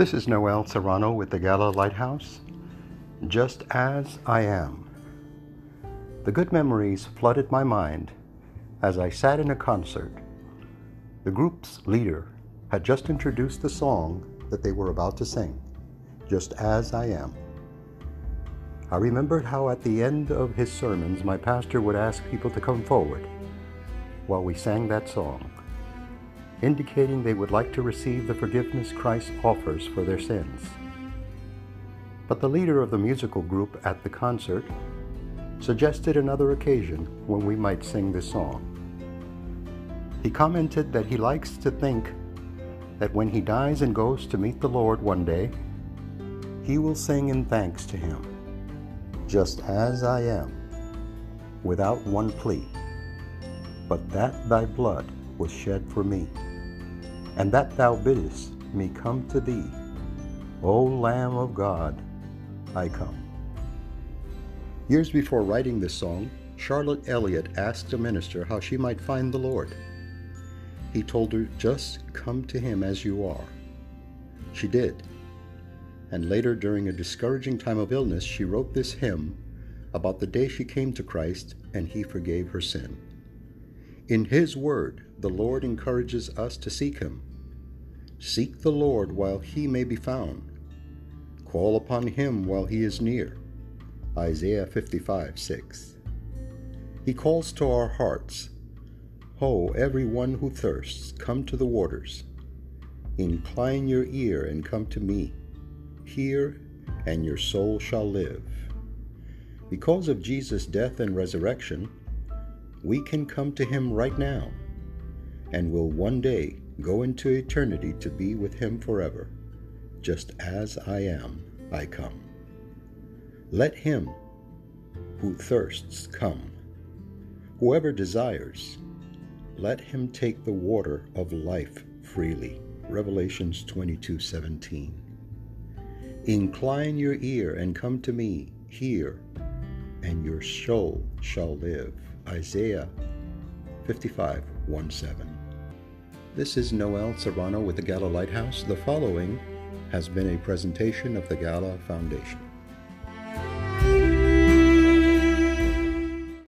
This is Noel Serrano with the Gala Lighthouse. Just as I am. The good memories flooded my mind as I sat in a concert. The group's leader had just introduced the song that they were about to sing, Just as I Am. I remembered how at the end of his sermons, my pastor would ask people to come forward while we sang that song indicating they would like to receive the forgiveness Christ offers for their sins. But the leader of the musical group at the concert suggested another occasion when we might sing this song. He commented that he likes to think that when he dies and goes to meet the Lord one day, he will sing in thanks to him, just as I am, without one plea, but that thy blood was shed for me and that thou biddest me come to thee. O Lamb of God, I come. Years before writing this song, Charlotte Elliott asked a minister how she might find the Lord. He told her, Just come to him as you are. She did. And later, during a discouraging time of illness, she wrote this hymn about the day she came to Christ and he forgave her sin. In His Word, the Lord encourages us to seek Him. Seek the Lord while He may be found. Call upon Him while He is near. Isaiah 55 6. He calls to our hearts Ho, every one who thirsts, come to the waters. Incline your ear and come to me. Hear, and your soul shall live. Because of Jesus' death and resurrection, we can come to Him right now and will one day go into eternity to be with Him forever. Just as I am, I come. Let him who thirsts come. Whoever desires, let him take the water of life freely. Revelations 22:17. Incline your ear and come to me, hear, and your soul shall live. Isaiah 55 1 7. This is Noel Serrano with the Gala Lighthouse. The following has been a presentation of the Gala Foundation.